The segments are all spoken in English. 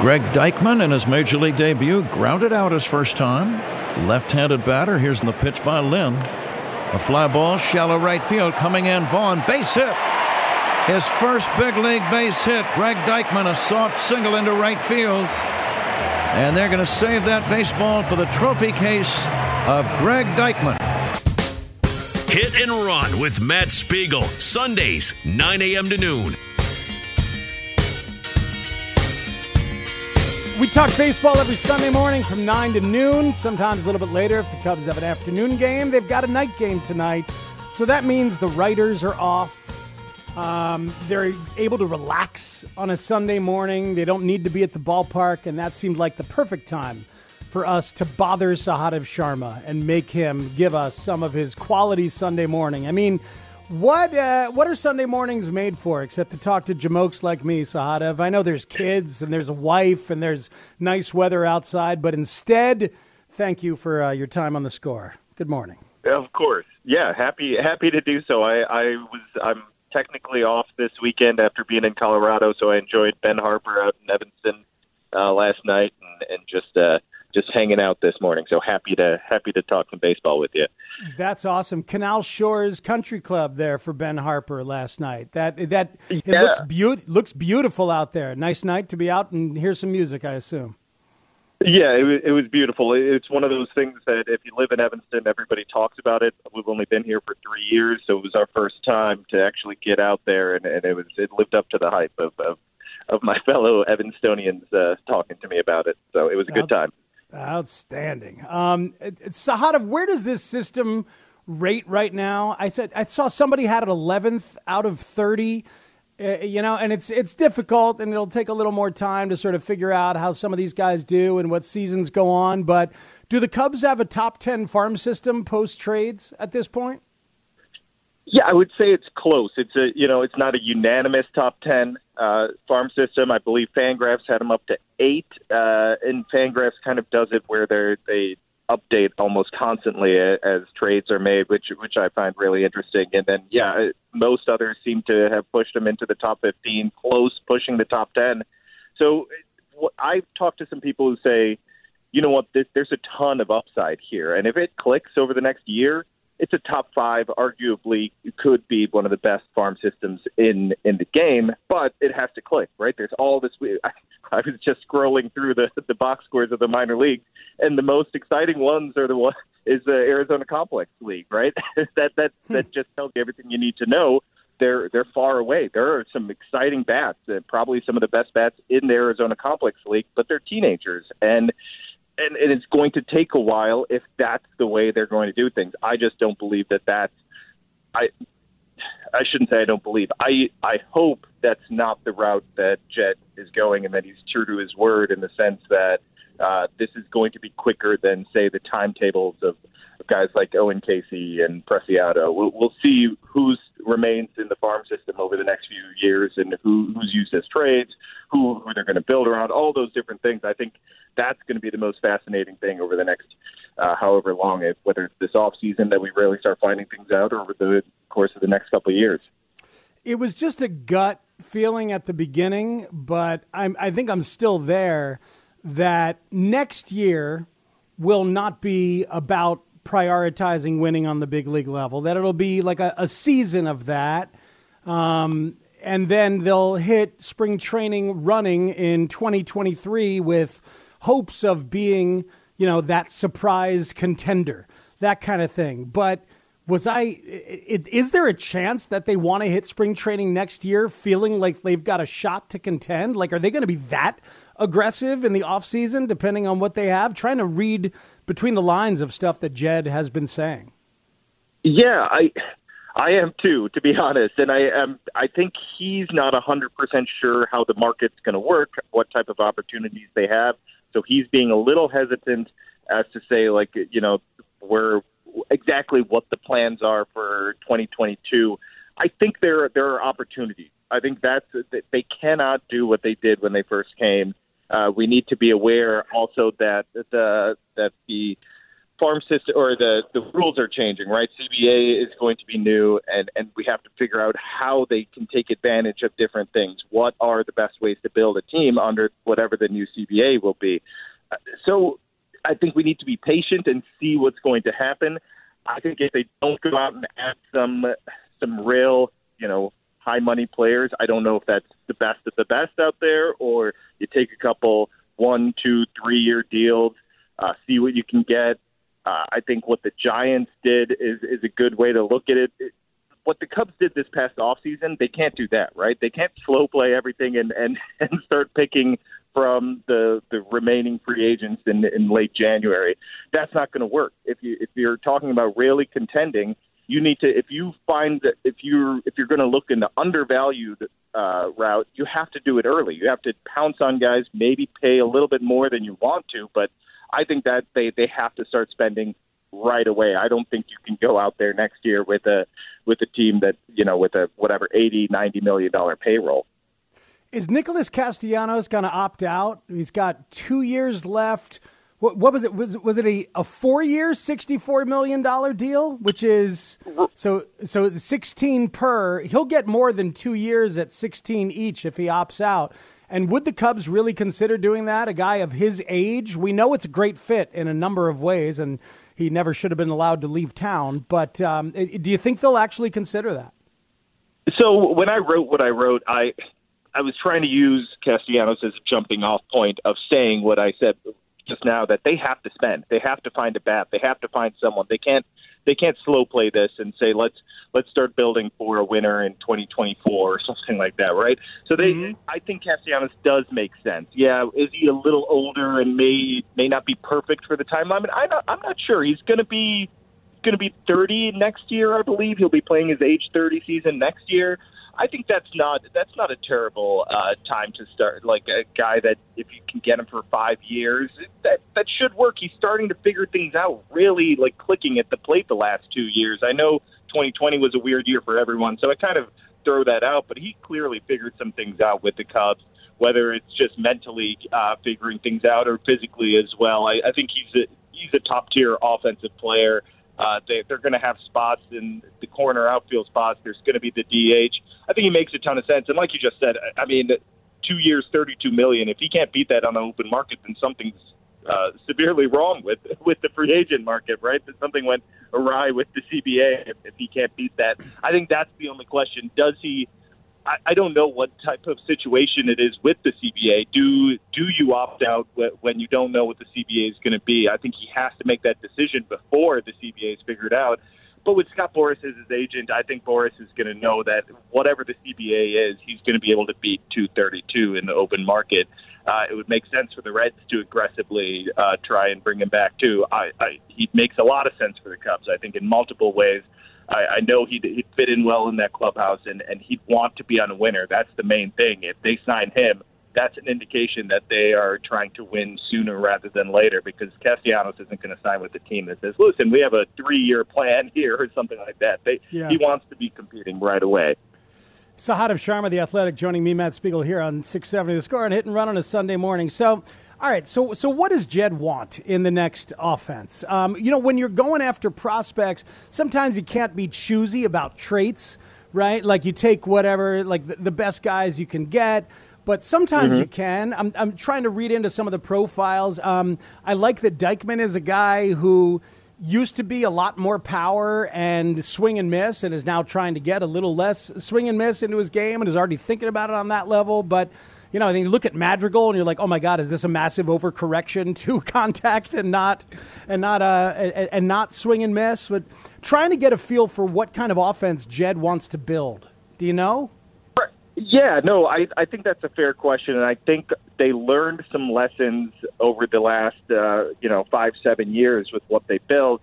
Greg Deichmann in his major league debut grounded out his first time. Left handed batter. Here's the pitch by Lynn. A fly ball, shallow right field, coming in. Vaughn, base hit. His first big league base hit. Greg Deichmann, a soft single into right field. And they're going to save that baseball for the trophy case of Greg Deichmann. Hit and Run with Matt Spiegel, Sundays, 9 a.m. to noon. We talk baseball every Sunday morning from 9 to noon, sometimes a little bit later if the Cubs have an afternoon game. They've got a night game tonight. So that means the writers are off. Um, they're able to relax on a Sunday morning. They don't need to be at the ballpark, and that seemed like the perfect time for us to bother Sahadev Sharma and make him give us some of his quality Sunday morning. I mean, what uh, what are Sunday mornings made for except to talk to jamokes like me, Sahadev? I know there's kids and there's a wife and there's nice weather outside, but instead, thank you for uh, your time on the score. Good morning. Of course, yeah, happy happy to do so. I, I was I'm technically off this weekend after being in Colorado, so I enjoyed Ben Harper out in Evanston uh, last night and, and just uh, just hanging out this morning. So happy to happy to talk some baseball with you. That's awesome. Canal Shores Country Club there for Ben Harper last night. That that it Yeah. looks beaut looks beautiful out there. Nice night to be out and hear some music. I assume. Yeah, it was, it was beautiful. It's one of those things that if you live in Evanston, everybody talks about it. We've only been here for three years, so it was our first time to actually get out there, and, and it was it lived up to the hype of of, of my fellow Evanstonians uh, talking to me about it. So it was a good time. Outstanding. Um, where does this system rate right now? I said I saw somebody had it 11th out of 30. Uh, you know, and it's it's difficult, and it'll take a little more time to sort of figure out how some of these guys do and what seasons go on. But do the Cubs have a top 10 farm system post trades at this point? Yeah, I would say it's close. It's a you know it's not a unanimous top ten uh, farm system. I believe Fangraphs had them up to eight, uh, and Fangraphs kind of does it where they they update almost constantly as trades are made, which which I find really interesting. And then yeah, most others seem to have pushed them into the top fifteen, close pushing the top ten. So what- I've talked to some people who say, you know what, there's a ton of upside here, and if it clicks over the next year it's a top five, arguably could be one of the best farm systems in in the game, but it has to click, right? There's all this. I, I was just scrolling through the the box scores of the minor league, and the most exciting ones are the one is the Arizona Complex League, right? that that hmm. that just tells you everything you need to know. They're they're far away. There are some exciting bats, and probably some of the best bats in the Arizona Complex League, but they're teenagers and and, and it's going to take a while if that's the way they're going to do things. I just don't believe that that's. I I shouldn't say I don't believe. I I hope that's not the route that Jed is going, and that he's true to his word in the sense that uh, this is going to be quicker than say the timetables of, guys like Owen Caissie and Preciado. We'll, we'll see who's remains in the farm system over the next few years and who, who's used as trades, who, who they're going to build around, all those different things. I think that's going to be the most fascinating thing over the next uh, however long, it, whether it's this off season that we really start finding things out or over the course of the next couple of years. It was just a gut feeling at the beginning, but I'm, I think I'm still there that next year will not be about prioritizing winning on the big league level, that it'll be like a, a season of that. Um, and then they'll hit spring training running in 2023 with hopes of being, you know, that surprise contender, that kind of thing. But was I? It, is there a chance that they want to hit spring training next year, feeling like they've got a shot to contend? Like, are they going to be that aggressive in the offseason, depending on what they have? Trying to read between the lines of stuff that Jed has been saying. Yeah, I I am too, to be honest, and I am. I think he's not a hundred percent sure how the market's going to work, what type of opportunities they have. So he's being a little hesitant as to say, like, you know, where exactly what the plans are for 2022. I think there there are opportunities. I think that's they cannot do what they did when they first came. Uh, we need to be aware also that the that the farm system or the the rules are changing. Right, CBA is going to be new, and and we have to figure out how they can take advantage of different things. What are the best ways to build a team under whatever the new CBA will be? Uh, so I think we need to be patient and see what's going to happen. I think if they don't go out and add some some real, you know, high money players, I don't know if that's the best of the best out there, or you take a couple one, two, three year deals, uh, see what you can get. Uh, I think what the Giants did is is a good way to look at it. it what the Cubs did this past offseason, they can't do that, right? They can't slow play everything and and and start picking from the the remaining free agents in in late January. That's not going to work. If you if you're talking about really contending, you need to if you find that if you're if you're going to look in the undervalued uh, route, you have to do it early. You have to pounce on guys, maybe pay a little bit more than you want to, but I think that they they have to start spending right away. I don't think you can go out there next year with a with a team that you know with a whatever eighty ninety million dollar payroll. Is Nicholas Castellanos going to opt out? He's got two years left. What, what was it? Was was it a, a four year, sixty four million dollar deal? Which is so so sixteen per. He'll get more than two years at sixteen each if he opts out. And would the Cubs really consider doing that? A guy of his age, we know it's a great fit in a number of ways, and he never should have been allowed to leave town. But um, do you think they'll actually consider that? So when I wrote what I wrote, I I was trying to use Castellanos as a jumping off point of saying what I said just now that they have to spend. They have to find a bat. They have to find someone. They can't they can't slow play this and say let's let's start building for a winner in 2024 or something like that, right? So they mm-hmm. I think Castellanos does make sense. Yeah, is he a little older and may may not be perfect for the timeline? I mean, I not, I'm not sure. He's going to be going to be 30 next year, I believe. He'll be playing his age 30 season next year. I think that's not that's not a terrible uh, time to start. Like a guy that if you can get him for five years, that that should work. He's starting to figure things out, really like clicking at the plate the last two years. I know 2020 was a weird year for everyone, so I kind of throw that out. But he clearly figured some things out with the Cubs, whether it's just mentally uh, figuring things out or physically as well. I, I think he's a he's a top tier offensive player. Uh, they, they're going to have spots in the corner outfield spots. There's going to be the DH. I think he makes a ton of sense. And like you just said, I mean, two years, thirty-two million. If he can't beat that on the open market, then something's uh, severely wrong with with the free agent market, right? That something went awry with the CBA if, if he can't beat that. I think that's the only question. Does he? I, I don't know what type of situation it is with the CBA. Do do you opt out when you don't know what the CBA is going to be? I think he has to make that decision before the CBA is figured out. But with Scott Boras as his agent, I think Boras is going to know that whatever the CBA is, he's going to be able to beat 232 in the open market. Uh, it would make sense for the Reds to aggressively uh, try and bring him back too. I, I, he makes a lot of sense for the Cubs. I think in multiple ways. I, I know he'd, he'd fit in well in that clubhouse, and, and he'd want to be on a winner. That's the main thing. If they sign him, that's an indication that they are trying to win sooner rather than later because Castellanos isn't going to sign with the team that says, listen, we have a three year plan here or something like that. They, yeah. He wants to be competing right away. Sahadev Sharma, the athletic, joining me, Matt Spiegel, here on 670 The Score and hit and run on a Sunday morning. So, all right, so so what does Jed want in the next offense? Um, you know, when you're going after prospects, sometimes you can't be choosy about traits, right? Like you take whatever, like the, the best guys you can get but sometimes mm-hmm. you can. I'm, I'm trying to read into some of the profiles. Um, I like that Deichmann is a guy who used to be a lot more power and swing and miss, and is now trying to get a little less swing and miss into his game, and is already thinking about it on that level. But you know, I think you look at Madrigal, and you're like, oh my God, is this a massive overcorrection to contact and not and not uh and, and not swing and miss? But trying to get a feel for what kind of offense Jed wants to build. Do you know? Yeah, no, I I think that's a fair question, and I think they learned some lessons over the last uh, you know five seven years with what they built,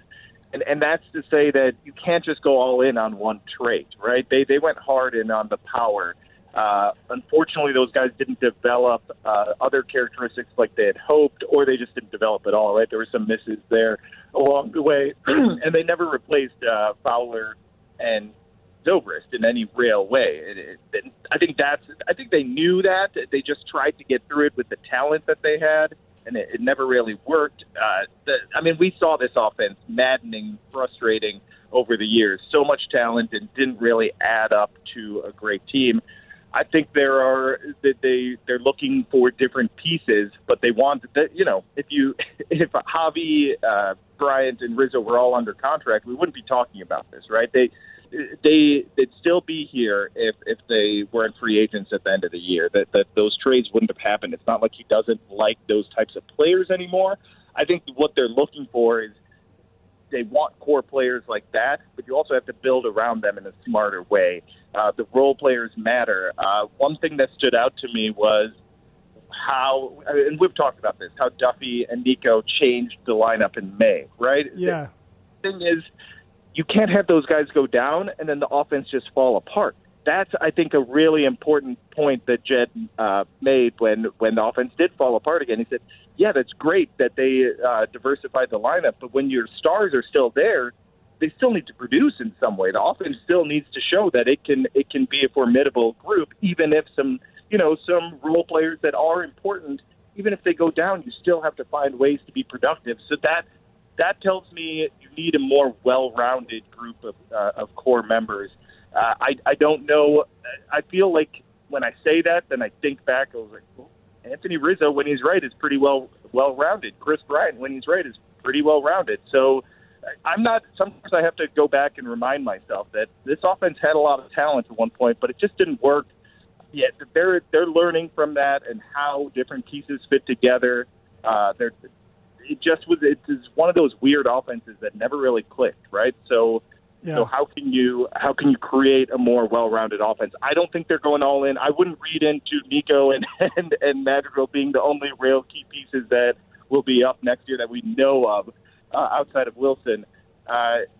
and and that's to say that you can't just go all in on one trait, right? They they went hard in on the power. Uh, unfortunately, those guys didn't develop uh, other characteristics like they had hoped, or they just didn't develop at all. Right? There were some misses there along the way, and they never replaced uh, Fowler and Zobrist in any real way. It, it, I think that's. I think they knew that. They just tried to get through it with the talent that they had, and it, it never really worked. Uh, the, I mean, we saw this offense maddening, frustrating over the years. So much talent and didn't really add up to a great team. I think there are that they they're looking for different pieces, but they want that you know if you if Javy, uh, Bryant, and Rizzo were all under contract, we wouldn't be talking about this, right? They they they'd still be here if if they weren't free agents at the end of the year. That that those trades wouldn't have happened. It's not like he doesn't like those types of players anymore. I think what they're looking for is they want core players like that, but you also have to build around them in a smarter way. Uh, the role players matter. Uh, one thing that stood out to me was how, and we've talked about this, how Duffy and Nico changed the lineup in May, right? Yeah. The thing is, you can't have those guys go down and then the offense just fall apart. That's, I think, a really important point that Jed uh, made when when the offense did fall apart again. He said, "Yeah, that's great that they uh, diversified the lineup, but when your stars are still there, they still need to produce in some way. The offense still needs to show that it can it can be a formidable group, even if some you know some role players that are important, even if they go down, you still have to find ways to be productive. So that that tells me you need a more well-rounded group of uh, of core members. Uh, I I don't know. I feel like when I say that, then I think back. I was like, well, Anthony Rizzo, when he's right, is pretty well well-rounded. Kris Bryant, when he's right, is pretty well-rounded. So I'm not. Sometimes I have to go back and remind myself that this offense had a lot of talent at one point, but it just didn't work. Yet they're they're learning from that and how different pieces fit together. Uh, they're it just was. It's one of those weird offenses that never really clicked, right? So. Yeah. So how can you how can you create a more well-rounded offense? I don't think they're going all in. I wouldn't read into Nico and and, and Madrigal being the only real key pieces that will be up next year that we know of uh, outside of Wilson. Uh,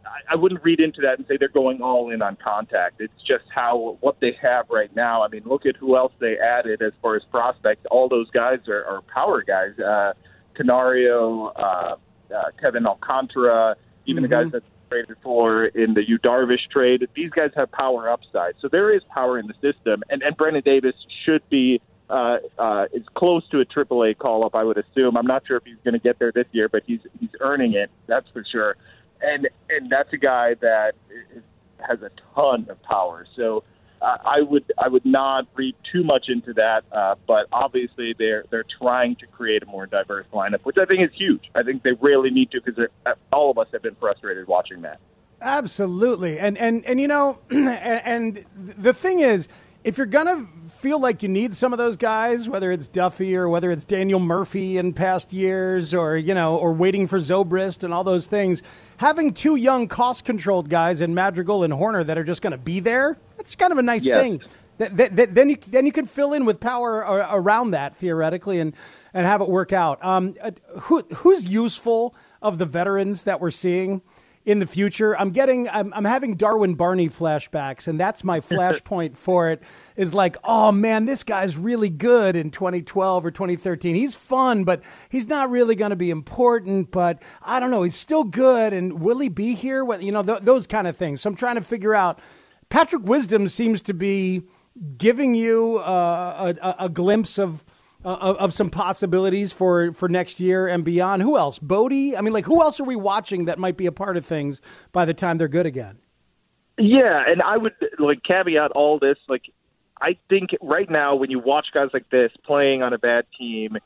I, I wouldn't read into that and say they're going all in on contact. It's just how what they have right now. I mean, look at who else they added as far as prospects. All those guys are, are power guys. Uh, Canario, uh, uh, Kevin Alcantara, even Mhm. the guys that traded for in the Yu Darvish trade. These guys have power upside, so there is power in the system. And and Brennen Davis should be uh, uh, is close to a AAA call up, I would assume. I'm not sure if he's going to get there this year, but he's he's earning it. That's for sure. And and that's a guy that is, has a ton of power. So I would I would not read too much into that. Uh, but obviously they're they're trying to create a more diverse lineup, which I think is huge. I think they really need to because all of us have been frustrated watching that. Absolutely, and and and you know, and, and the thing is, if you're gonna feel like you need some of those guys, whether it's Duffy or whether it's Daniel Murphy in past years, or you know, or waiting for Zobrist and all those things, having two young, cost-controlled guys in Madrigal and Hoerner that are just going to be there, that's kind of a nice Yes. thing. That, that, that, then you then you can fill in with power around that theoretically and and have it work out. Um, uh, who who's useful of the veterans that we're seeing in the future? I'm getting I'm, I'm having Darwin Barney flashbacks, and that's my flashpoint for it. Is like, oh man, this guy's really good in 2012 or 2013. He's fun, but he's not really going to be important. But I don't know, he's still good, and will he be here? When you know th- those kind of things. So I'm trying to figure out. Patrick Wisdom seems to be giving you uh, a, a glimpse of, uh, of of some possibilities for, for next year and beyond. Who else? Bote? I mean, like, who else are we watching that might be a part of things by the time they're good again? Yeah, and I would like caveat all this. Like, I think right now when you watch guys like this playing on a bad team,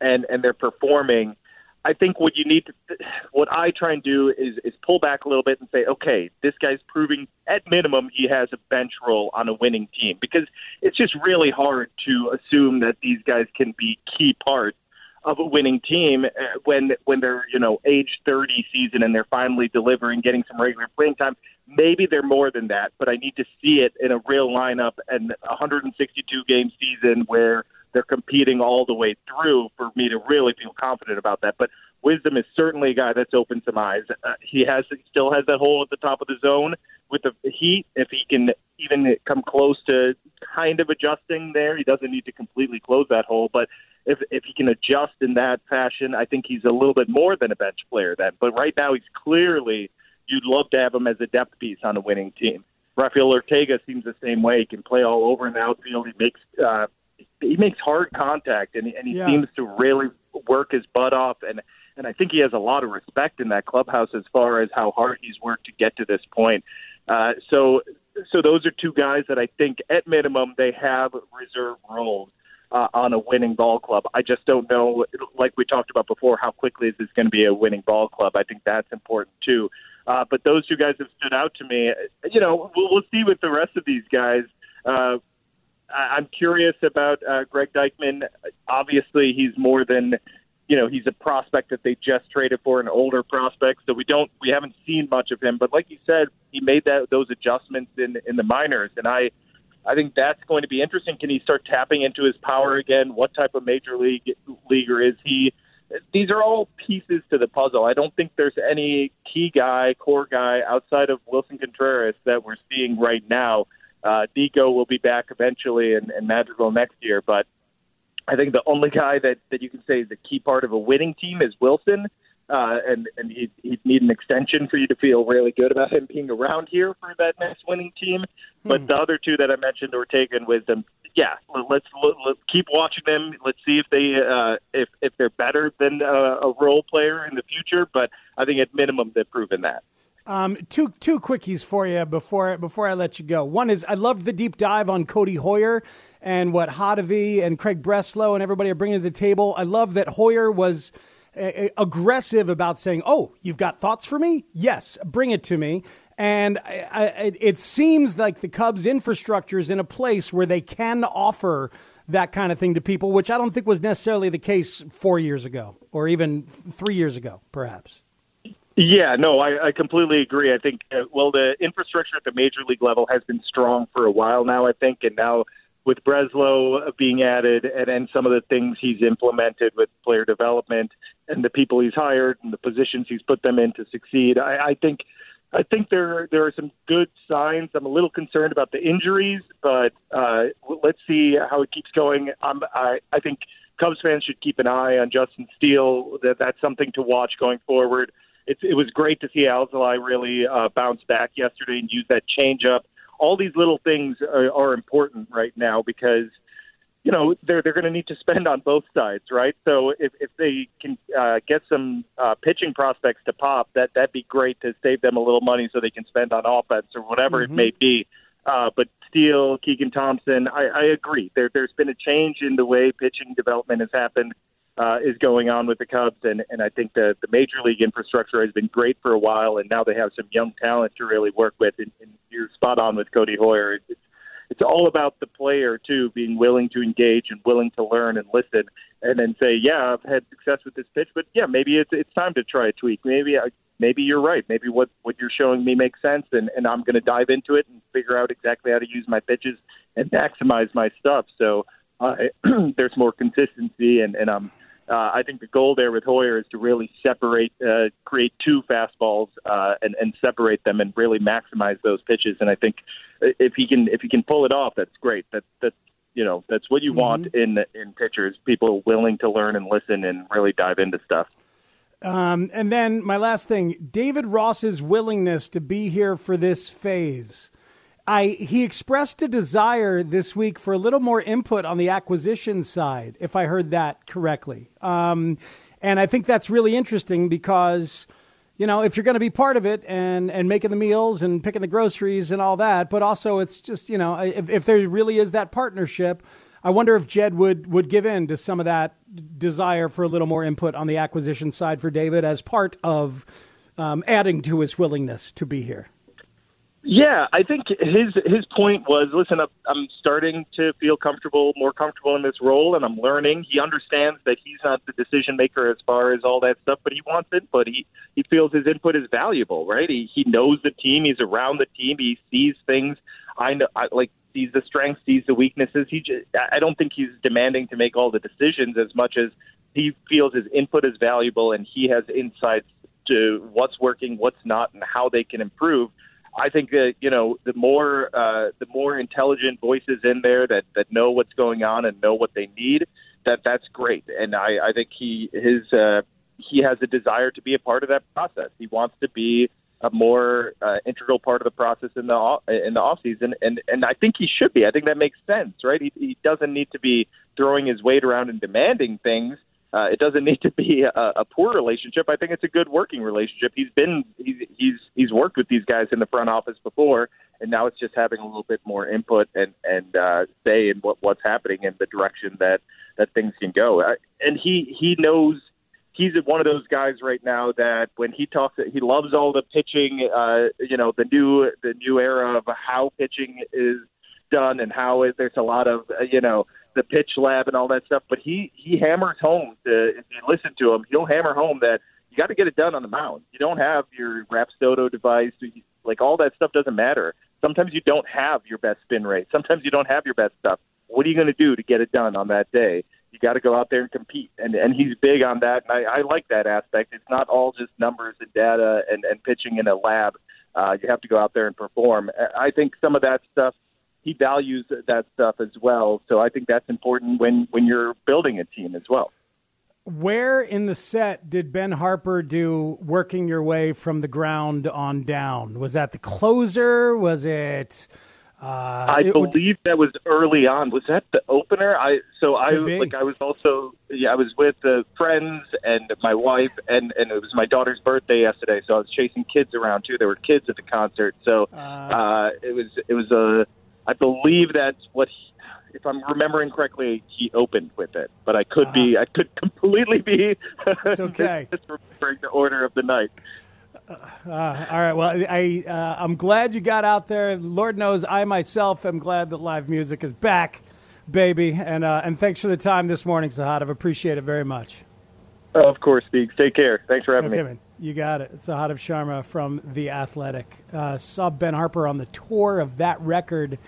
and and they're performing, I think what you need to, what I try and do is is pull back a little bit and say, okay, this guy's proving at minimum he has a bench role on a winning team because it's just really hard to assume that these guys can be key parts of a winning team uh, when when they're you know age 30 season and they're finally delivering, getting some regular playing time. Maybe they're more than that, but I need to see it in a real lineup and a 162 game season where they're competing all the way through for me to really feel confident about that. But Wisdom is certainly a guy that's opened some eyes. Uh, he has still has that hole at the top of the zone with the Heat. If he can even come close to kind of adjusting there, he doesn't need to completely close that hole. But if if he can adjust in that fashion, I think he's a little bit more than a bench player then. But right now, he's clearly you'd love to have him as a depth piece on a winning team. Rafael Ortega seems the same way. He can play all over in the outfield. He makes uh, he makes hard contact, and, and he Yeah. seems to really work his butt off. And and I think he has a lot of respect in that clubhouse as far as how hard he's worked to get to this point. Uh, so so those are two guys that I think at minimum they have reserve roles uh, on a winning ball club. I just don't know, like we talked about before, how quickly is this going to be a winning ball club. I think that's important too. Uh, but those two guys have stood out to me. You know, we'll, we'll see with the rest of these guys. Uh, I'm curious about uh, Greg Deichmann. Obviously, he's more than you know. He's a prospect that they just traded for, an older prospect. So we don't, we haven't seen much of him. But like you said, he made that those adjustments in in the minors, and I, I think that's going to be interesting. Can he start tapping into his power again? What type of major league leaguer is he? These are all pieces to the puzzle. I don't think there's any key guy, core guy outside of Wilson Contreras that we're seeing right now. Uh, Nico will be back eventually, and, and Madrigal next year. But I think the only guy that, that you can say is a key part of a winning team is Wilson, uh, and and he'd, he'd need an extension for you to feel really good about him being around here for that next winning team. But the other two that I mentioned, Ortega and Wisdom, yeah, let- let's let, let's keep watching them. Let's see if they uh, if if they're better than a, a role player in the future. But I think at minimum they've proven that. Um, two two quickies for you before before I let you go. One is I loved the deep dive on Codi Heuer and what Hottovy and Craig Breslow and everybody are bringing to the table. I love that Heuer was uh, aggressive about saying, "Oh, you've got thoughts for me? Yes, bring it to me." And I, I, it seems like the Cubs' infrastructure is in a place where they can offer that kind of thing to people, which I don't think was necessarily the case four years ago or even three years ago, perhaps. Yeah, no, I, I completely agree. I think, uh, well, the infrastructure at the major league level has been strong for a while now, I think, and now with Breslow being added and, and some of the things he's implemented with player development and the people he's hired and the positions he's put them in to succeed, I, I think. I think there there are some good signs. I'm a little concerned about the injuries, but uh, let's see how it keeps going. I'm, I I think Cubs fans should keep an eye on Justin Steele. That that's something to watch going forward. It's, it was great to see Alzolay really uh, bounce back yesterday and use that changeup. All these little things are, are important right now because you know they're they're going to need to spend on both sides, right? So if if they can uh, get some uh, pitching prospects to pop, that that'd be great to save them a little money so they can spend on offense or whatever it may be. Uh, but Steele, Keegan Thompson, I, I agree. There there's been a change in the way pitching development has happened. Uh, is going on with the Cubs, and, and I think the, the major league infrastructure has been great for a while, and now they have some young talent to really work with. And, and you're spot on with Codi Heuer. It's, it's all about the player too being willing to engage and willing to learn and listen and then say yeah i've had success with this pitch but yeah maybe it's it's time to try a tweak maybe I, maybe you're right maybe what what you're showing me makes sense and and i'm going to dive into it and figure out exactly how to use my pitches and maximize my stuff so uh, there's more consistency and and i'm uh, I think the goal there with Heuer is to really separate, uh, create two fastballs, uh, and, and separate them, and really maximize those pitches. And I think if he can, if he can pull it off, that's great. That that's you know that's what you want in in pitchers. People willing to learn and listen and really dive into stuff. Um, and then my last thing, David Ross's willingness to be here for this phase. I he expressed a desire this week for a little more input on the acquisition side, if I heard that correctly. Um, and I think that's really interesting because, you know, if you're going to be part of it and and making the meals and picking the groceries and all that, but also it's just you know if if there really is that partnership. I wonder if Jed would would give in to some of that desire for a little more input on the acquisition side for David as part of um, adding to his willingness to be here. Yeah, I think his his point was, listen, I'm starting to feel comfortable, more comfortable in this role, and I'm learning. He understands that he's not the decision maker as far as all that stuff, but he wants input. He he feels his input is valuable, right? He he knows the team, he's around the team, he sees things. I know, I, like sees the strengths, sees the weaknesses. He just, I don't think he's demanding to make all the decisions as much as he feels his input is valuable, and he has insights to what's working, what's not, and how they can improve I think that you know the more uh, the more intelligent voices in there that that know what's going on and know what they need, that that's great. And I, I think he his uh, he has a desire to be a part of that process. He wants to be a more uh, integral part of the process in the in the off season, and and I think he should be. I think that makes sense, right? He, he doesn't need to be throwing his weight around and demanding things uh, it doesn't need to be a, a poor relationship. I think it's a good working relationship. He's been he's he's he's worked with these guys in the front office before, and now it's just having a little bit more input and and uh, say in what what's happening in the direction that that things can go. Uh, and he he knows he's one of those guys right now that when he talks, he loves all the pitching. Uh, you know, the new the new era of how pitching is done and how it, there's a lot of uh, you know the pitch lab and all that stuff. But he he hammers home. To, if you listen to him, he'll hammer home that you got to get it done on the mound. You don't have your Rapsodo device. Like all that stuff doesn't matter. Sometimes you don't have your best spin rate. Sometimes you don't have your best stuff. What are you going to do to get it done on that day? You got to go out there and compete, and and he's big on that. And I, I like that aspect. It's not all just numbers and data and and pitching in a lab. Uh, you have to go out there and perform. I think some of that stuff he values that stuff as well. So I think that's important when when you're building a team as well. Where in the set did Ben Harper do working your way from the ground on down? Was that the closer? Was it? Uh, I it believe would... that was early on. Was that the opener? I so I like I was also yeah I was with the friends and my wife and and it was my daughter's birthday yesterday, so I was chasing kids around too. There were kids at the concert, so uh, uh, it was it was a I believe that's what, he, if I'm remembering correctly, he opened with it. But I could uh-huh. be, I could completely be. It's okay. misremembering the order of the night. Uh, all right. Well, I uh, I'm glad you got out there. Lord knows I myself am glad that live music is back, baby. And uh, and thanks for the time this morning, Zahad. I've appreciate it very much. Of course, Steve. Take care. Thanks for having okay, me. Man. You got it. Sahadev Sharma from The Athletic. Uh, saw Ben Harper on the tour of that record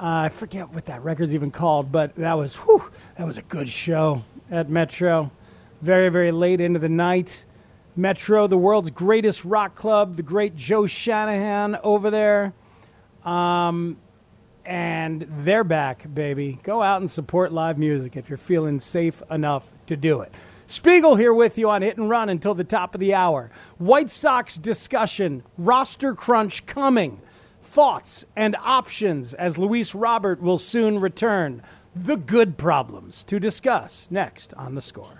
uh, I forget what that record's even called, but that was whew, that was a good show at Metro. Very very late into the night. Metro, the world's greatest rock club, the great Joe Shanahan over there. Um, and they're back, baby. Go out and support live music if you're feeling safe enough to do it. Spiegel here with you on Hit and Run until the top of the hour. White Sox discussion, roster crunch coming thoughts and options as Luis Robert will soon return. The good problems to discuss next on the score.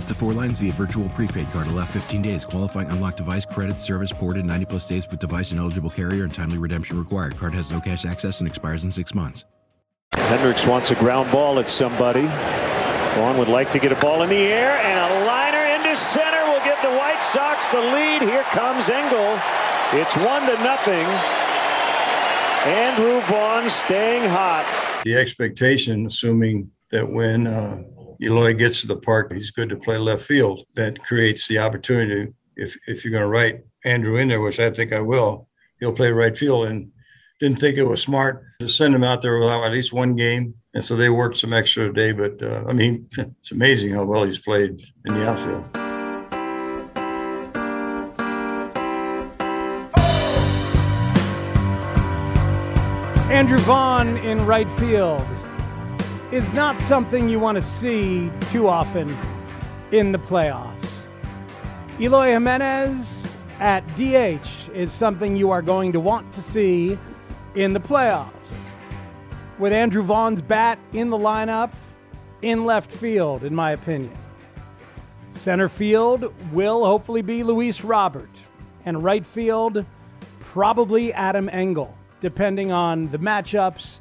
Up to four lines via virtual prepaid card. Allow 15 days. Qualifying unlocked device credit service ported 90 plus days with device and eligible carrier and timely redemption required. Card has no cash access and expires in six months. Hendricks wants a ground ball at somebody. Vaughn would like to get a ball in the air, and a liner into center will give the White Sox the lead. Here comes Engel. It's one to nothing. Andrew Vaughn staying hot. The expectation, assuming that when uh, Eloy gets to the park, he's good to play left field. That creates the opportunity. If if you're going to write Andrew in there, which I think I will, he'll play right field. And didn't think it was smart to send him out there without at least one game. And so they worked some extra day. But uh, I mean, it's amazing how well he's played in the outfield. Andrew Vaughn in right field is not something you want to see too often in the playoffs. Eloy Jimenez at DH is something you are going to want to see in the playoffs. With Andrew Vaughn's bat in the lineup in left field, in my opinion. Center field will hopefully be Luis Robert, and right field, probably Adam Engel, depending on the matchups.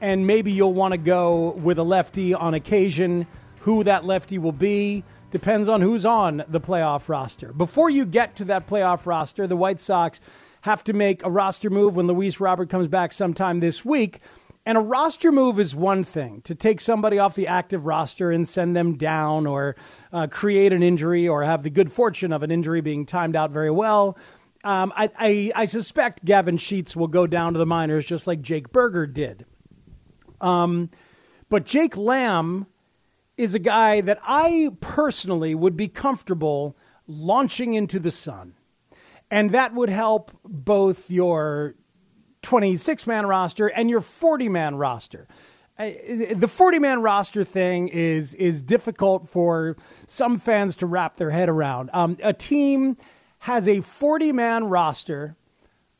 And maybe you'll want to go with a lefty on occasion. Who that lefty will be depends on who's on the playoff roster. Before you get to that playoff roster, the White Sox have to make a roster move when Luis Robert comes back sometime this week. And a roster move is one thing to take somebody off the active roster and send them down or uh, create an injury or have the good fortune of an injury being timed out very well. Um, I, I, I, suspect Gavin Sheets will go down to the minors just like Jake Burger did. Um, but Jake Lamb is a guy that I personally would be comfortable launching into the sun. And that would help both your 26 man roster and your 40 man roster. The 40 man roster thing is is difficult for some fans to wrap their head around. Um, a team has a 40 man roster,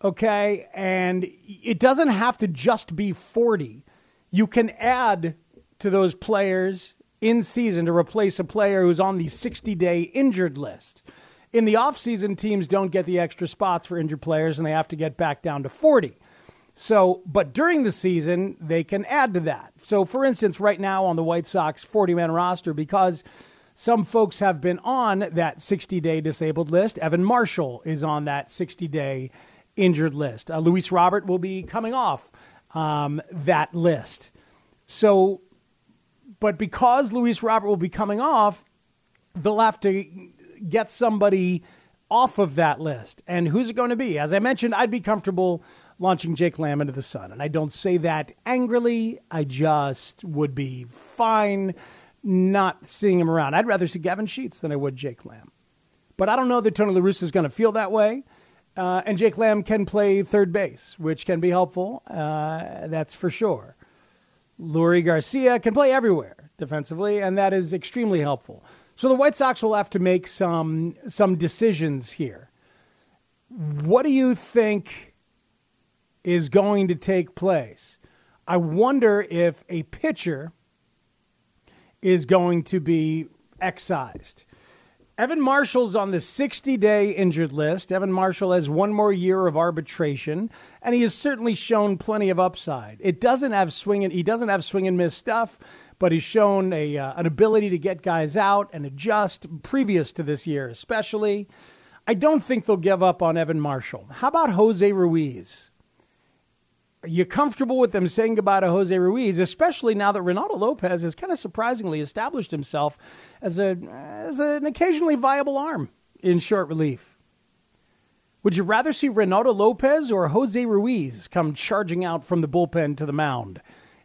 okay, and it doesn't have to just be 40. You can add to those players in season to replace a player who's on the 60 day injured list. In the offseason, teams don't get the extra spots for injured players and they have to get back down to 40. So, but during the season, they can add to that. So, for instance, right now on the White Sox 40 man roster, because some folks have been on that 60 day disabled list, Evan Marshall is on that 60 day injured list. Uh, Luis Robert will be coming off um, that list. So, but because Luis Robert will be coming off, they'll have to get somebody off of that list. And who's it going to be? As I mentioned, I'd be comfortable launching Jake Lamb into the sun. And I don't say that angrily. I just would be fine not seeing him around. I'd rather see Gavin Sheets than I would Jake Lamb. But I don't know that Tony La Russa is going to feel that way. Uh, and Jake Lamb can play third base, which can be helpful. Uh, that's for sure. Leury Garcia can play everywhere defensively, and that is extremely helpful. So the White Sox will have to make some some decisions here. What do you think is going to take place? I wonder if a pitcher is going to be excised. Evan Marshall's on the 60 day injured list. Evan Marshall has one more year of arbitration, and he has certainly shown plenty of upside. It doesn't have swing and he doesn't have swing and miss stuff, but he's shown a, uh, an ability to get guys out and adjust previous to this year, especially. I don't think they'll give up on Evan Marshall. How about Jose Ruiz? Are you comfortable with them saying goodbye to Jose Ruiz, especially now that Reynaldo Lopez has kind of surprisingly established himself as, a, as an occasionally viable arm in short relief? Would you rather see Reynaldo Lopez or Jose Ruiz come charging out from the bullpen to the mound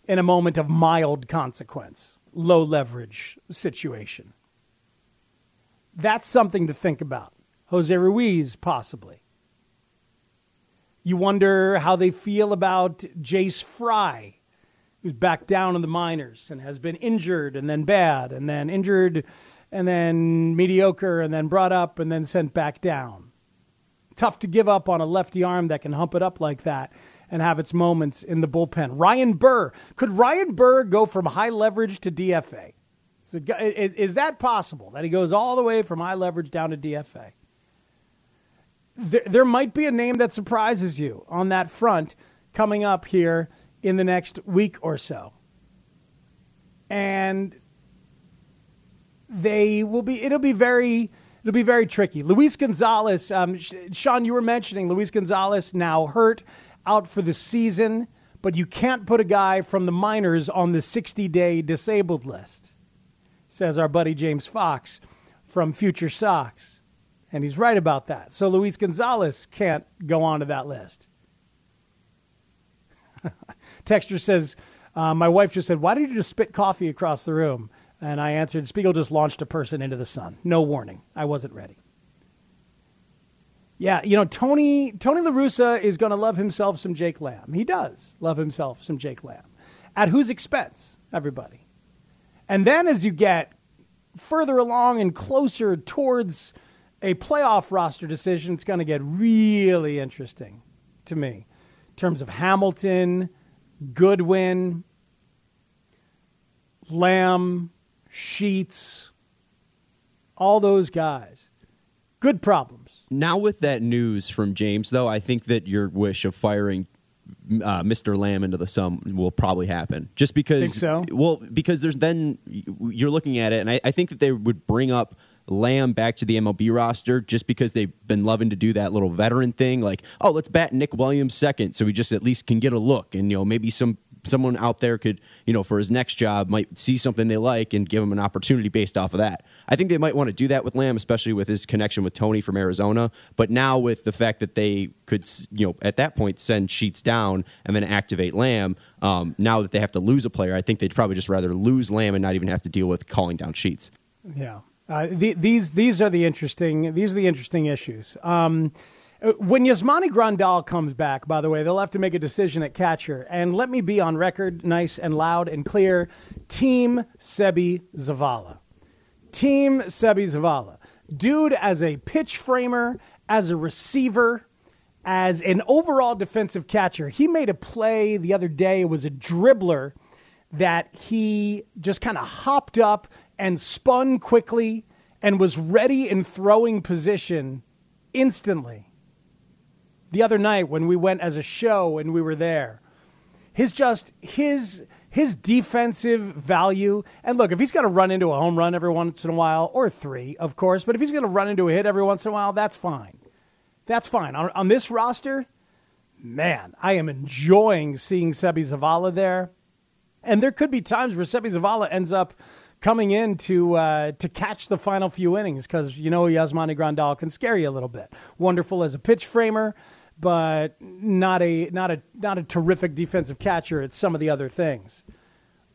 in a moment of mild consequence, low leverage situation? That's something to think about. Jose Ruiz, possibly. You wonder how they feel about Jace Fry, who's back down in the minors and has been injured and then bad and then injured and then mediocre and then brought up and then sent back down. Tough to give up on a lefty arm that can hump it up like that and have its moments in the bullpen. Ryan Burr. Could Ryan Burr go from high leverage to DFA? Is, that possible that he goes all the way from high leverage down to DFA? There, there might be a name that surprises you on that front coming up here in the next week or so. And they will be it'll be very it'll be very tricky. Luis Gonzalez, um, Sean, you were mentioning Luis Gonzalez now hurt out for the season, but you can't put a guy from the minors on the 60 day disabled list, says our buddy James Fox from Future Sox. And he's right about that. So Luis Gonzalez can't go onto that list. Texture says, uh, My wife just said, Why did you just spit coffee across the room? And I answered, Spiegel just launched a person into the sun. No warning. I wasn't ready. Yeah, you know, Tony Tony La Russa is going to love himself some Jake Lamb. He does love himself some Jake Lamb. At whose expense? Everybody. And then as you get further along and closer towards a playoff roster decision, it's going to get really interesting to me in terms of Hamilton, Goodwin, Lamb, Sheets, all those guys. Good problems. Now, with that news from James, though, I think that your wish of firing uh, Mr. Lamb into the sun will probably happen. Just because, Think so? well, because there's then you're looking at it, and I, I think that they would bring up Lamb back to the MLB roster just because they've been loving to do that little veteran thing, like, oh, let's bat Nick Williams second, so we just at least can get a look, and you know maybe some someone out there could, you know, for his next job might see something they like and give him an opportunity based off of that. I think they might want to do that with Lamb, especially with his connection with Tony from Arizona. But now with the fact that they could, you know, at that point send Sheets down and then activate Lamb, um, now that they have to lose a player, I think they'd probably just rather lose Lamb and not even have to deal with calling down Sheets. Yeah. Uh, the, these these are the interesting these are the interesting issues. Um, when Yasmani Grandal comes back, by the way, they'll have to make a decision at catcher. And let me be on record, nice and loud and clear. Team Seby Zavala. Team Seby Zavala. Dude, as a pitch framer, as a receiver, as an overall defensive catcher, he made a play the other day. It was a dribbler that he just kind of hopped up and spun quickly and was ready in throwing position instantly the other night when we went as a show and we were there. His just his his defensive value. And look, if he's going to run into a home run every once in a while, or three, of course, but if he's going to run into a hit every once in a while, that's fine. That's fine. On, on this roster, man, I am enjoying seeing Seby Zavala there. And there could be times where Seby Zavala ends up coming in to uh, to catch the final few innings because you know Yasmani Grandal can scare you a little bit. Wonderful as a pitch framer but not a not a not a terrific defensive catcher at some of the other things.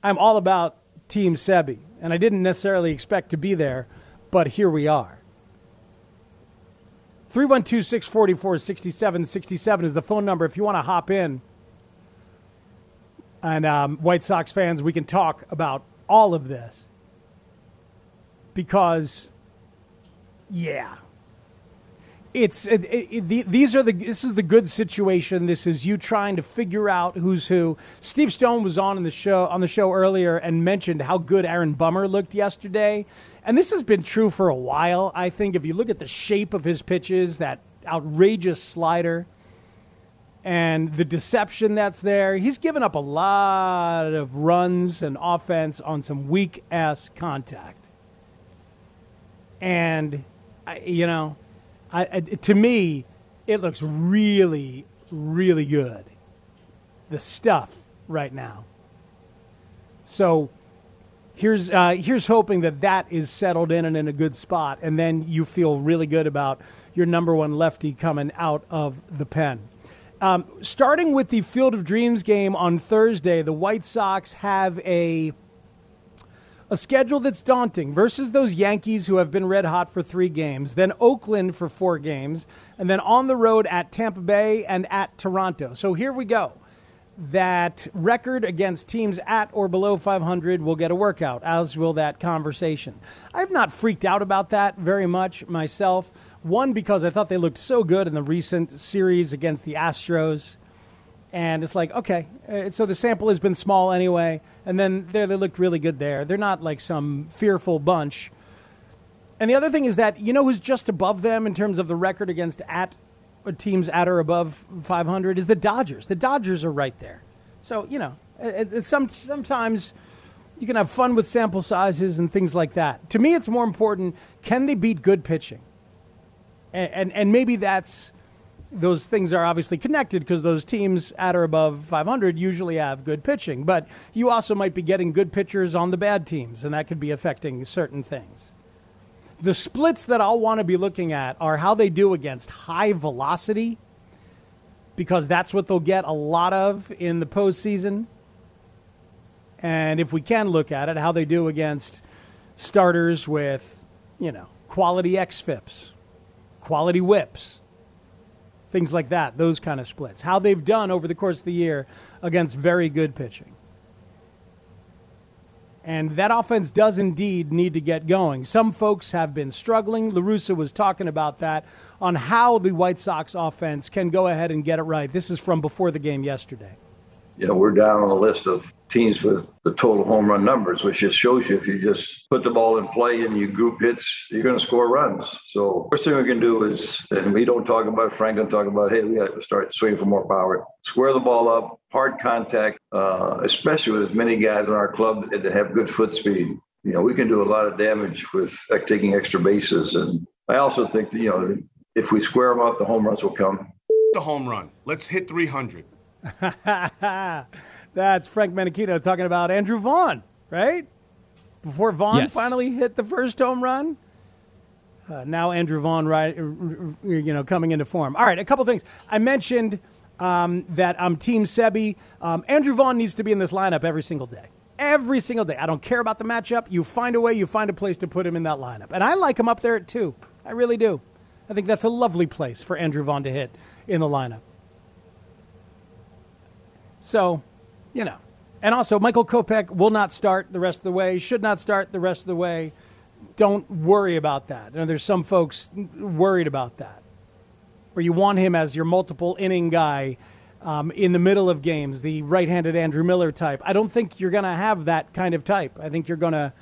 I'm all about Team Seby, and I didn't necessarily expect to be there, but here we are. 312 644 6767 is the phone number if you want to hop in. And um, White Sox fans, we can talk about all of this. Because, yeah, it's it, it, the, these are the this is the good situation. This is you trying to figure out who's who. Steve Stone was on in the show on the show earlier and mentioned how good Aaron Bummer looked yesterday, and this has been true for a while. I think if you look at the shape of his pitches, that outrageous slider, and the deception that's there, he's given up a lot of runs and offense on some weak ass contact, and I, you know I, I, to me, it looks really, really good. The stuff right now. So here's uh, here's hoping that that is settled in and in a good spot, and then you feel really good about your number one lefty coming out of the pen. Um, starting with the Field of Dreams game on Thursday, the White Sox have a a schedule that's daunting versus those Yankees who have been red hot for three games, then Oakland for four games, and then on the road at Tampa Bay and at Toronto. So here we go. That record against teams at or below 500 will get a workout, as will that conversation. I've not freaked out about that very much myself. One, because I thought they looked so good in the recent series against the Astros And it's like, okay, uh, so the sample has been small anyway. And then they looked really good there. They're not like some fearful bunch. And the other thing is that you know who's just above them in terms of the record against at uh, teams at or above 500 is the Dodgers. The Dodgers are right there. So you know, it, it, some sometimes you can have fun with sample sizes and things like that. To me, it's more important: can they beat good pitching? And and, and maybe that's those things are obviously connected because those teams at or above 500 usually have good pitching. But you also might be getting good pitchers on the bad teams, and that could be affecting certain things. The splits that I'll want to be looking at are how they do against high velocity, because that's what they'll get a lot of in the postseason. And if we can look at it, how they do against starters with, you know, quality XFIPs, quality WHIPs, things like that, those kind of splits. How they've done over the course of the year against very good pitching. And that offense does indeed need to get going. Some folks have been struggling. LaRussa was talking about that on how the White Sox offense can go ahead and get it right. This is from before the game yesterday. You know, we're down on the list of teams with the total home run numbers, which just shows you if you just put the ball in play and you group hits, you're going to score runs. So first thing we can do is, and we don't talk about Frank, don't talk about, hey, we got to start swinging for more power. Square the ball up, hard contact, uh, especially with as many guys in our club that have good foot speed. You know, we can do a lot of damage with taking extra bases. And I also think you know, if we square them up, the home runs will come. The home run. Let's hit 300. That's Frank Menechino talking about Andrew Vaughn, right? Before Vaughn Yes. finally hit the first home run. Uh, now Andrew Vaughn, right, you know, coming into form. All right, a couple things. I mentioned um, that I'm Team Seby. Um, Andrew Vaughn needs to be in this lineup every single day. Every single day. I don't care about the matchup. You find a way. You find a place to put him in that lineup, and I like him up there at two. I really do. I think that's a lovely place for Andrew Vaughn to hit in the lineup. So, you know. And also, Michael Kopech will not start the rest of the way, should not start the rest of the way. Don't worry about that. And there's some folks worried about that, where you want him as your multiple inning guy um, in the middle of games, the right handed Andrew Miller type. I don't think you're going to have that kind of type. I think you're going to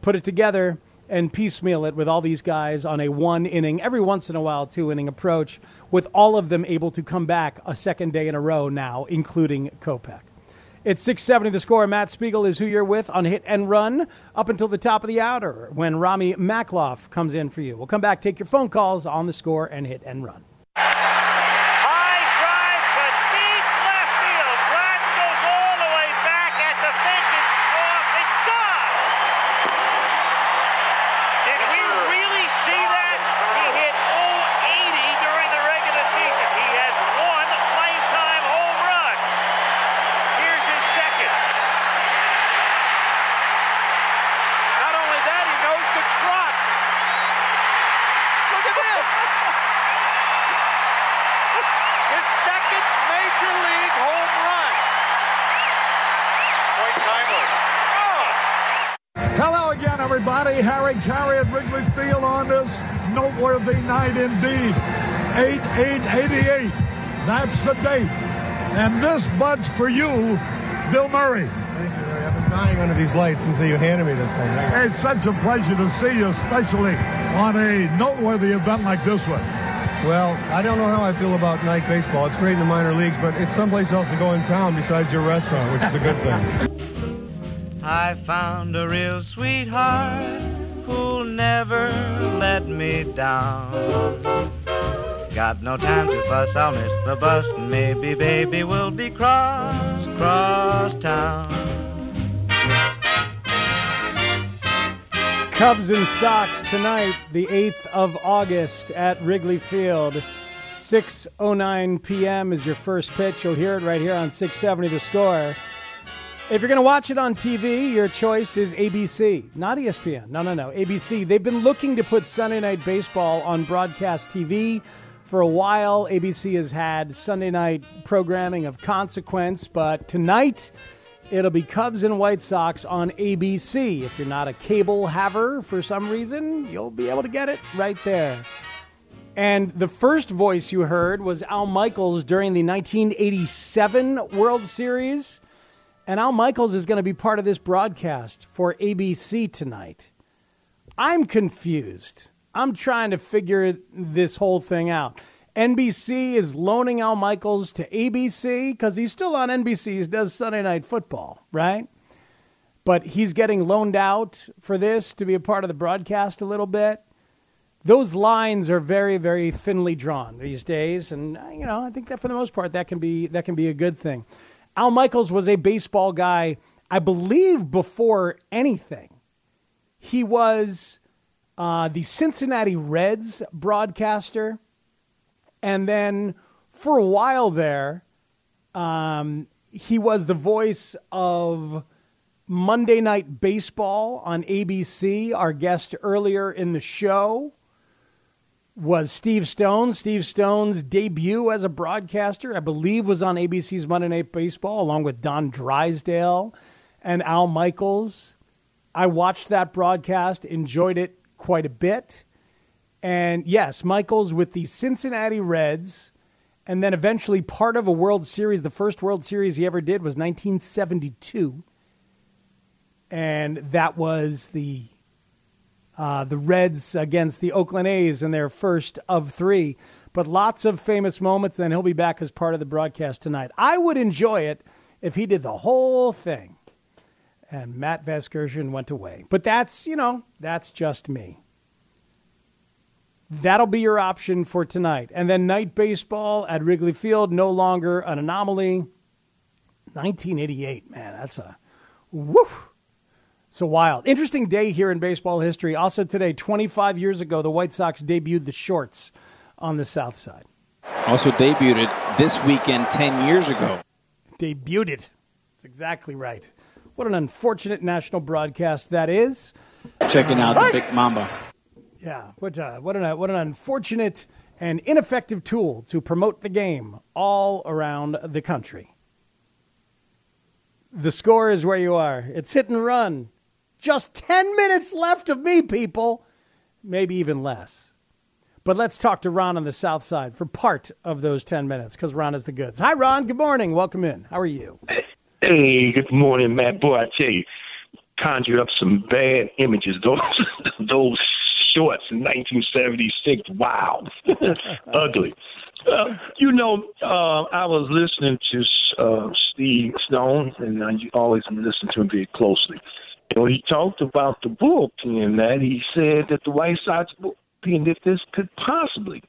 put it together and piecemeal it with all these guys on a one inning, every once in a while, two inning approach, with all of them able to come back a second day in a row now, including Kopech. It's 670 the score. Matt Spiegel is who you're with on Hit and Run up until the top of the hour when Rami Makloff comes in for you. We'll come back, take your phone calls on the score and Hit and Run. High drive to deep left field. Gladden goes all the way back at the fence. It's off. It's gone. Did we really see that? He hit 080 during the regular season. He has one lifetime home run. Here's his second. Not only that, he knows the trot. Look at this. His second major league home run. Quite timely. Hello again, everybody. Harry Caray at Wrigley Field on this noteworthy night indeed. 8888. That's the date. And this bud's for you, Bill Murray. Thank you, Larry. I've been dying under these lights until you handed me this thing. It's such a pleasure to see you, especially on a noteworthy event like this one. Well, I don't know how I feel about night baseball. It's great in the minor leagues, but it's someplace else to go in town besides your restaurant, which is a good thing. I found a real sweetheart who'll never let me down. Got no time to fuss, I'll miss the bus. Maybe baby will be cross, cross town. Cubs and Sox tonight, the 8th of August at Wrigley Field. 6:09 p.m. is your first pitch. You'll hear it right here on 670 The Score. If you're going to watch it on TV, your choice is ABC, not ESPN. No, no, no. ABC. They've been looking to put Sunday Night Baseball on broadcast TV for a while. ABC has had Sunday night programming of consequence, but tonight it'll be Cubs and White Sox on ABC. If you're not a cable haver for some reason, you'll be able to get it right there. And the first voice you heard was Al Michaels during the 1987 World Series. And Al Michaels is going to be part of this broadcast for ABC tonight. I'm confused. I'm trying to figure this whole thing out. NBC is loaning Al Michaels to ABC because he's still on NBC. He does Sunday Night Football, right? But he's getting loaned out for this to be a part of the broadcast a little bit. Those lines are very, very thinly drawn these days, and you know I think that for the most part that can be that can be a good thing. Al Michaels was a baseball guy, I believe, before anything. He was uh, the Cincinnati Reds broadcaster. And then for a while there, um, he was the voice of Monday Night Baseball on ABC. Our guest earlier in the show was Steve Stone. Steve Stone's debut as a broadcaster, I believe, was on ABC's Monday Night Baseball, along with Don Drysdale and Al Michaels. I watched that broadcast, enjoyed it quite a bit. And yes, Michaels with the Cincinnati Reds, and then eventually part of a World Series. The first World Series he ever did was 1972. And that was the uh, the Reds against the Oakland A's in their first of three. But lots of famous moments. Then he'll be back as part of the broadcast tonight. I would enjoy it if he did the whole thing. And Matt Vasgersian went away. But that's, you know, that's just me. That'll be your option for tonight. And then night baseball at Wrigley Field, no longer an anomaly. 1988, man, that's a woof. So wild. Interesting day here in baseball history. Also today, 25 years ago, the White Sox debuted the shorts on the South Side. Also debuted this weekend 10 years ago. Debuted. That's exactly right. What an unfortunate national broadcast that is. Checking out the Big Mamba. Yeah, what, uh, what, an, what an unfortunate and ineffective tool to promote the game all around the country. The score is where you are. It's hit and run. Just 10 minutes left of me, people. Maybe even less. But let's talk to Ron on the south side for part of those 10 minutes because Ron is the goods. Hi, Ron. Good morning. Welcome in. How are you? Hey, good morning, Matt. Boy, I tell you, conjured up some bad images. Those those shorts in 1976. Wow, ugly. Uh, you know, uh, I was listening to uh, Steve Stone, and I always listen to him very closely. You know, he talked about the bullpen. That he said that the White Sox bullpen, that this could possibly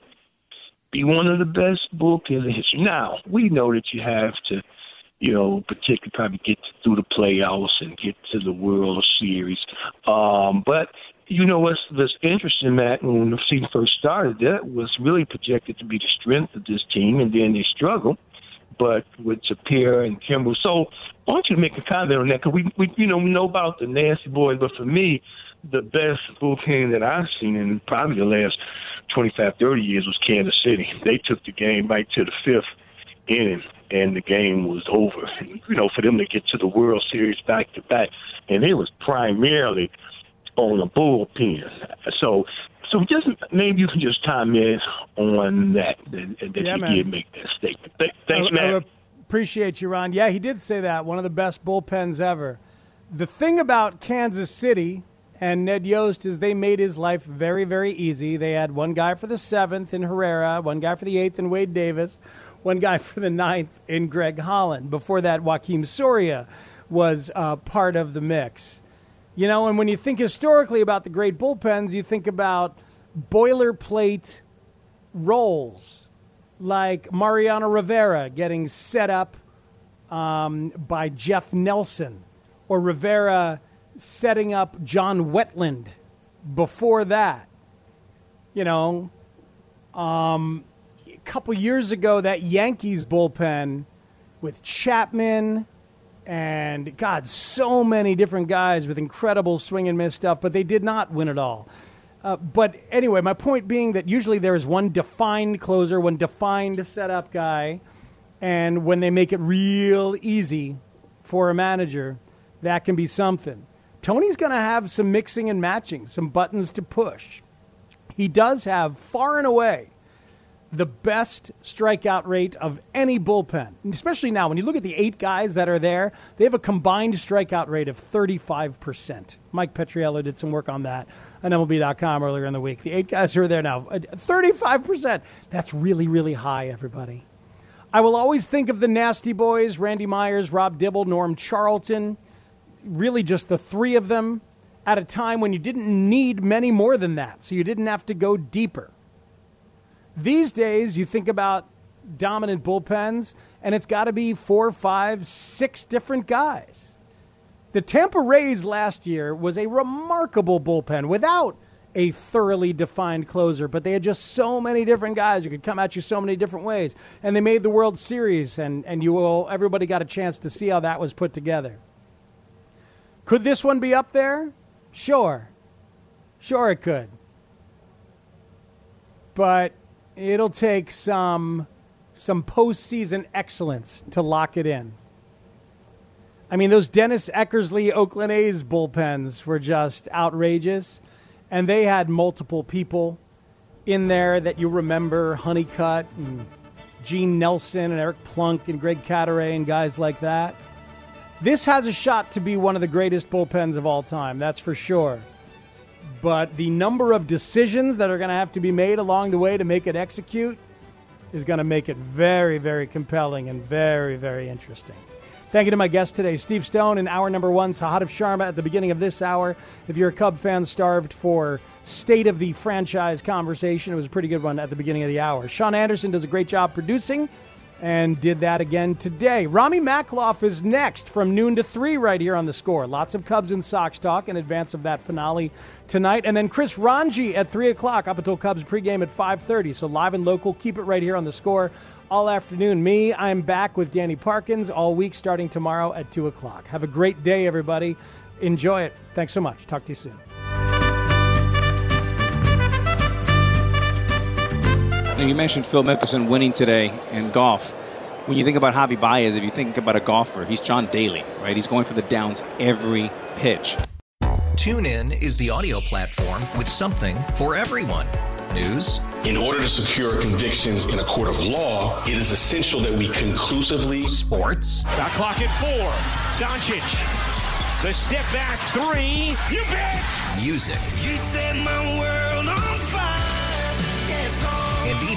be one of the best bullpens in history. Now we know that you have to you know, particularly probably get through the playoffs and get to the World Series. Um, but you know what's what's interesting, Matt, when the season first started, that was really projected to be the strength of this team, and then they struggled. But with Sapir and Kimbrel, so I want you to make a comment on that because we, we, you know, we know about the nasty boys, but for me, the best bullpen that I've seen in probably the last 25, 30 years was Kansas City. They took the game right to the fifth inning, and the game was over. You know, for them to get to the World Series back to back, and it was primarily on a bullpen. So, so just maybe you can just chime in on that that, that Yeah, you man. did make that statement. Th- thanks, I, I man. appreciate you, Ron. Yeah, he did say that. One of the best bullpens ever. The thing about Kansas City and Ned Yost is they made his life very, very easy. They had one guy for the seventh in Herrera, one guy for the eighth in Wade Davis, one guy for the ninth in Greg Holland. Before that, Joakim Soria was uh, part of the mix. You know, and when you think historically about the great bullpens, you think about boilerplate roles like Mariano Rivera getting set up um, by Jeff Nelson, or Rivera setting up John Wetteland before that. You know, um, a couple years ago, that Yankees bullpen with Chapman and God, so many different guys with incredible swing and miss stuff, but they did not win it all. Uh, but anyway, my point being that usually there is one defined closer, one defined setup guy, and when they make it real easy for a manager, that can be something. Tony's going to have some mixing and matching, some buttons to push. He does have far and away the best strikeout rate of any bullpen, especially now when you look at the eight guys that are there, they have a combined strikeout rate of 35%. Mike Petriello did some work on that on MLB.com earlier in the week. The eight guys who are there now, uh, 35%. That's really, really high, everybody. I will always think of the Nasty Boys, Randy Myers, Rob Dibble, Norm Charlton, really just the three of them at a time when you didn't need many more than that, so you didn't have to go deeper. These days, you think about dominant bullpens, and it's got to be four, five, six different guys. The Tampa Rays last year was a remarkable bullpen without a thoroughly defined closer, but they had just so many different guys who could come at you so many different ways. And they made the World Series, and, and you all, everybody got a chance to see how that was put together. Could this one be up there? Sure. Sure, it could. But it'll take some some postseason excellence to lock it in. I mean, those Dennis Eckersley Oakland A's bullpens were just outrageous, and they had multiple people in there that you remember Honeycutt and Gene Nelson and Eric Plunk and Greg Cadaret and guys like that. This has a shot to be one of the greatest bullpens of all time, that's for sure but the number of decisions that are going to have to be made along the way to make it execute is going to make it very, very compelling and very, very interesting. Thank you to my guest today, Steve Stone, in hour number one, Sahadev Sharma at the beginning of this hour. If you're a Cub fan starved for state of the franchise conversation, it was a pretty good one at the beginning of the hour. Sean Anderson does a great job producing and did that again today. Rami Makloff is next from noon to 3 right here on the score. Lots of Cubs and Sox talk in advance of that finale tonight. And then Chris Rongey at 3 o'clock up until Cubs pregame at 5.30. So live and local, keep it right here on the score all afternoon. Me, I'm back with Danny Parkins all week starting tomorrow at 2 o'clock. Have a great day, everybody. Enjoy it. Thanks so much. Talk to you soon. Now, you mentioned Phil Mickelson winning today in golf. When you think about Javy Baez, if you think about a golfer, he's John Daly, right? He's going for the downs every pitch. TuneIn is the audio platform with something for everyone. News. In order to secure convictions in a court of law, it is essential that we conclusively. Sports. Got clock at four. Doncic. The step back three. You bet. Music. You set my world